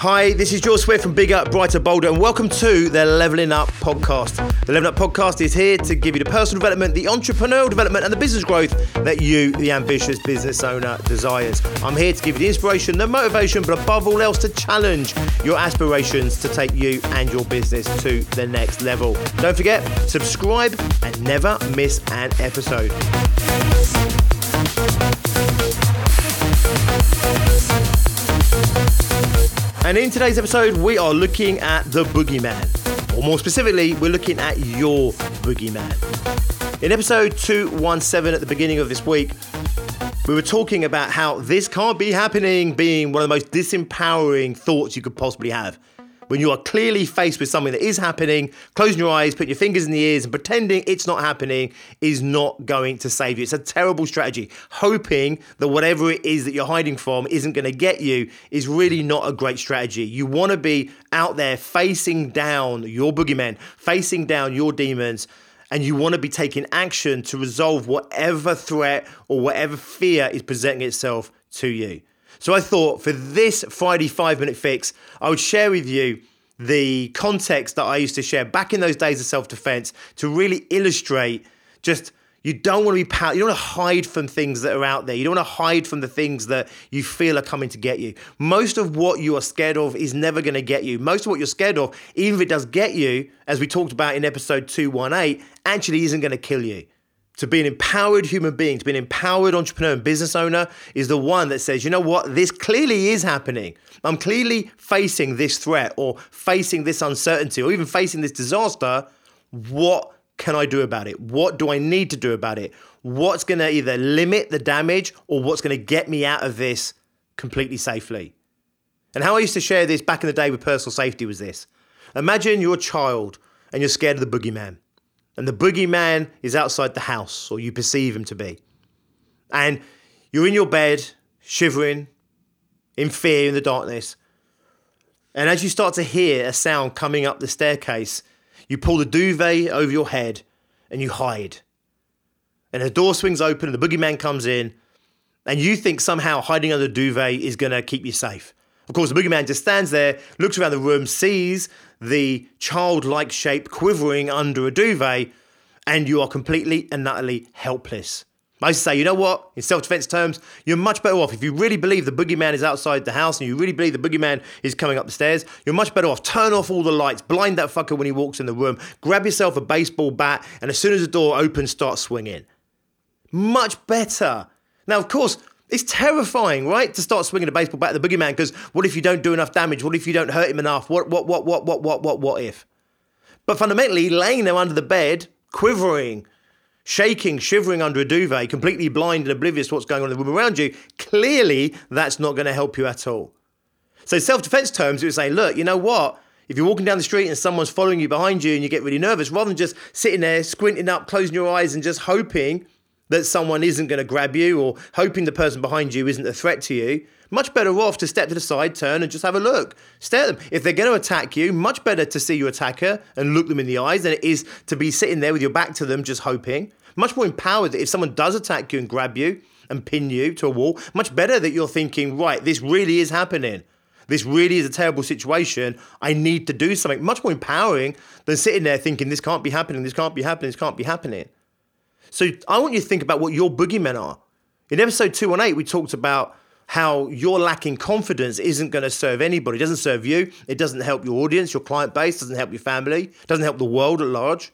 Hi, this is George Swift from Bigger, Brighter, Bolder, and welcome to the Leveling Up podcast. The Leveling Up podcast is here to give you the personal development, the entrepreneurial development, and the business growth that you, the ambitious business owner, desires. I'm here to give you the inspiration, the motivation, but above all else, to challenge your aspirations to take you and your business to the next level. Don't forget, subscribe and never miss an episode. And in today's episode, we are looking at the boogeyman. Or more specifically, we're looking at your boogeyman. In episode 217 at the beginning of this week, we were talking about how this can't be happening being one of the most disempowering thoughts you could possibly have when you are clearly faced with something that is happening, closing your eyes, putting your fingers in the ears, and pretending it's not happening is not going to save you. It's a terrible strategy. Hoping that whatever it is that you're hiding from isn't going to get you is really not a great strategy. You want to be out there facing down your boogeymen, facing down your demons and you want to be taking action to resolve whatever threat or whatever fear is presenting itself to you. So I thought for this Friday five minute fix, I would share with you the context that I used to share back in those days of self defense to really illustrate just you don't want to be power. You don't want to hide from things that are out there. You don't want to hide from the things that you feel are coming to get you. Most of what you are scared of is never going to get you. Most of what you're scared of, even if it does get you, as we talked about in episode 218, actually isn't going to kill you to be an empowered human being, to be an empowered entrepreneur and business owner is the one that says, you know what, this clearly is happening. I'm clearly facing this threat or facing this uncertainty or even facing this disaster. What can I do about it? What do I need to do about it? What's going to either limit the damage or what's going to get me out of this completely safely? And how I used to share this back in the day with personal safety was this Imagine you're a child and you're scared of the boogeyman and the boogeyman is outside the house, or you perceive him to be. And you're in your bed, shivering, in fear in the darkness. And as you start to hear a sound coming up the staircase, you pull the duvet over your head and you hide. And the door swings open and the boogeyman comes in, and you think somehow hiding under the duvet is going to keep you safe. Of course, the boogeyman just stands there, looks around the room, sees the childlike shape quivering under a duvet, and you are completely and utterly helpless. I say, you know what? In self defense terms, you're much better off. If you really believe the boogeyman is outside the house and you really believe the boogeyman is coming up the stairs, you're much better off. Turn off all the lights, blind that fucker when he walks in the room, grab yourself a baseball bat, and as soon as the door opens, start swinging. Much better. Now, of course, it's terrifying, right? To start swinging a baseball bat at the boogeyman because what if you don't do enough damage? What if you don't hurt him enough? What, what, what, what, what, what, what, what if? But fundamentally, laying there under the bed, quivering, shaking, shivering under a duvet, completely blind and oblivious to what's going on in the room around you, clearly that's not going to help you at all. So, self defense terms, it would say, look, you know what? If you're walking down the street and someone's following you behind you and you get really nervous, rather than just sitting there, squinting up, closing your eyes, and just hoping that someone isn't going to grab you or hoping the person behind you isn't a threat to you. Much better off to step to the side, turn, and just have a look. Stare at them. If they're going to attack you, much better to see your attacker and look them in the eyes than it is to be sitting there with your back to them, just hoping. Much more empowered that if someone does attack you and grab you and pin you to a wall, much better that you're thinking, right, this really is happening. This really is a terrible situation. I need to do something. Much more empowering than sitting there thinking, this can't be happening, this can't be happening, this can't be happening. So I want you to think about what your boogeymen are. In episode 218, we talked about how your lacking confidence isn't going to serve anybody. It doesn't serve you. It doesn't help your audience, your client base, doesn't help your family, doesn't help the world at large.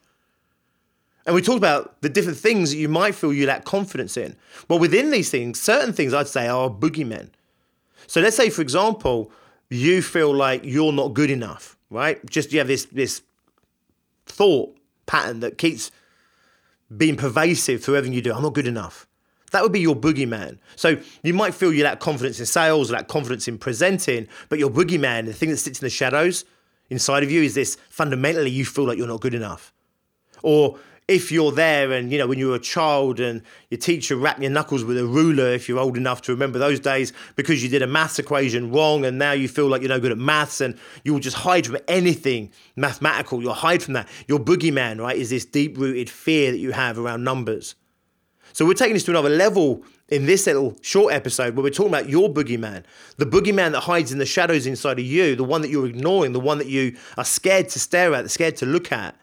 And we talked about the different things that you might feel you lack confidence in. Well, within these things, certain things I'd say are boogeymen. So let's say, for example, you feel like you're not good enough, right? Just you have this this thought pattern that keeps being pervasive through everything you do. I'm not good enough. That would be your boogeyman. So you might feel you lack confidence in sales, lack confidence in presenting, but your boogeyman, the thing that sits in the shadows inside of you, is this fundamentally you feel like you're not good enough. Or if you're there and you know when you were a child and your teacher rapped your knuckles with a ruler if you're old enough to remember those days because you did a maths equation wrong and now you feel like you're no good at maths and you will just hide from anything mathematical. You'll hide from that. Your boogeyman right is this deep rooted fear that you have around numbers. So we're taking this to another level in this little short episode where we're talking about your boogeyman, the boogeyman that hides in the shadows inside of you, the one that you're ignoring, the one that you are scared to stare at, scared to look at.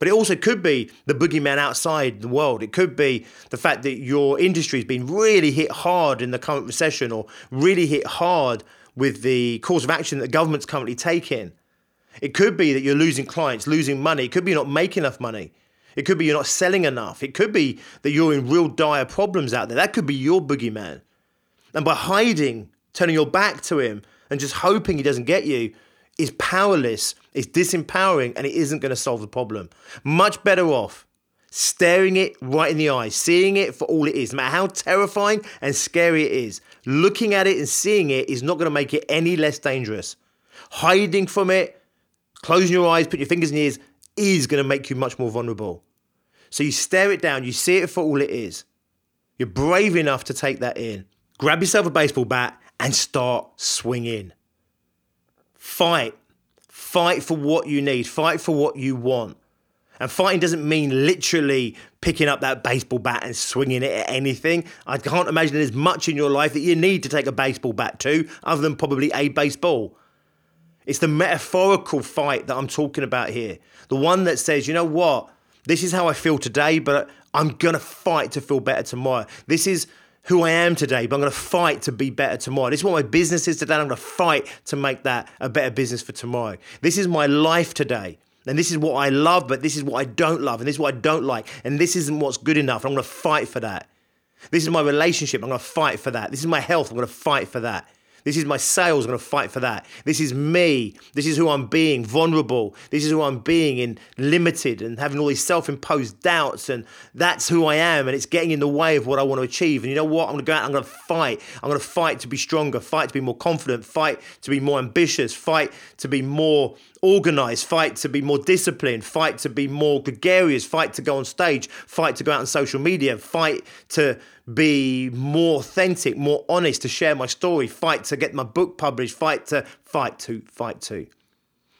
But it also could be the boogeyman outside the world. It could be the fact that your industry has been really hit hard in the current recession or really hit hard with the course of action that the government's currently taking. It could be that you're losing clients, losing money. It could be you're not making enough money. It could be you're not selling enough. It could be that you're in real dire problems out there. That could be your boogeyman. And by hiding, turning your back to him, and just hoping he doesn't get you, is powerless, it's disempowering, and it isn't going to solve the problem. Much better off staring it right in the eyes, seeing it for all it is, no matter how terrifying and scary it is. Looking at it and seeing it is not going to make it any less dangerous. Hiding from it, closing your eyes, put your fingers in your ears, is going to make you much more vulnerable. So you stare it down, you see it for all it is. You're brave enough to take that in. Grab yourself a baseball bat and start swinging. Fight. Fight for what you need. Fight for what you want. And fighting doesn't mean literally picking up that baseball bat and swinging it at anything. I can't imagine there's much in your life that you need to take a baseball bat to, other than probably a baseball. It's the metaphorical fight that I'm talking about here. The one that says, you know what? This is how I feel today, but I'm going to fight to feel better tomorrow. This is who I am today, but I'm going to fight to be better tomorrow. This is what my business is today. I'm going to fight to make that a better business for tomorrow. This is my life today. And this is what I love, but this is what I don't love. And this is what I don't like. And this isn't what's good enough. I'm going to fight for that. This is my relationship. I'm going to fight for that. This is my health. I'm going to fight for that. This is my sales. I'm going to fight for that. This is me. This is who I'm being, vulnerable. This is who I'm being in limited and having all these self imposed doubts. And that's who I am. And it's getting in the way of what I want to achieve. And you know what? I'm going to go out I'm going to fight. I'm going to fight to be stronger, fight to be more confident, fight to be more ambitious, fight to be more organized, fight to be more disciplined, fight to be more gregarious, fight to go on stage, fight to go out on social media, fight to be more authentic, more honest, to share my story, fight to get my book published, fight to, fight to, fight to.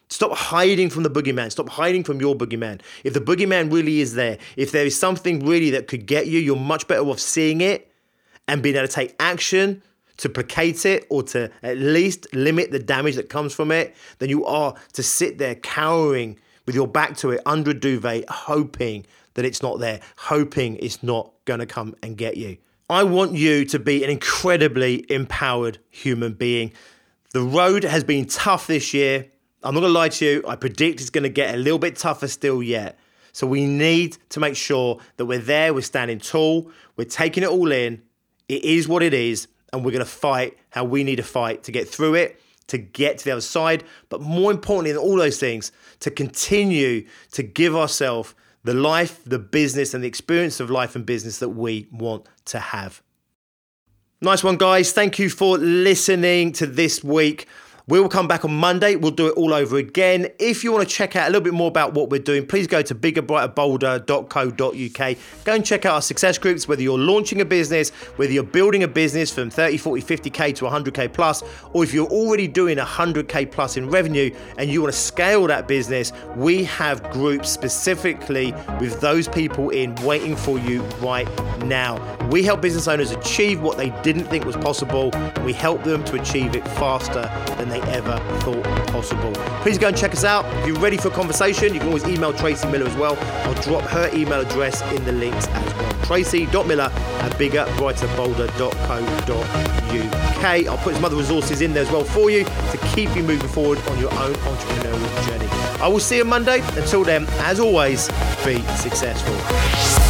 Stop hiding from the boogeyman. Stop hiding from your boogeyman. If the boogeyman really is there, if there is something really that could get you, you're much better off seeing it and being able to take action to placate it or to at least limit the damage that comes from it than you are to sit there cowering with your back to it under a duvet, hoping that it's not there, hoping it's not going to come and get you. I want you to be an incredibly empowered human being. The road has been tough this year. I'm not going to lie to you. I predict it's going to get a little bit tougher still yet. So we need to make sure that we're there, we're standing tall, we're taking it all in. It is what it is, and we're going to fight how we need to fight to get through it, to get to the other side, but more importantly than all those things, to continue to give ourselves the life, the business, and the experience of life and business that we want to have. Nice one, guys. Thank you for listening to this week. We will come back on Monday. We'll do it all over again. If you want to check out a little bit more about what we're doing, please go to biggerbrighterbolder.co.uk. Go and check out our success groups, whether you're launching a business, whether you're building a business from 30, 40, 50K to 100K plus, or if you're already doing 100K plus in revenue and you want to scale that business, we have groups specifically with those people in waiting for you right now. We help business owners achieve what they didn't think was possible, and we help them to achieve it faster than they ever thought possible. Please go and check us out. If you're ready for a conversation, you can always email Tracey Miller as well. I'll drop her email address in the links as well. Tracey.miller at biggerbrighterbolder.co.uk. I'll put some other resources in there as well for you to keep you moving forward on your own entrepreneurial journey. I will see you Monday. Until then, as always, be successful.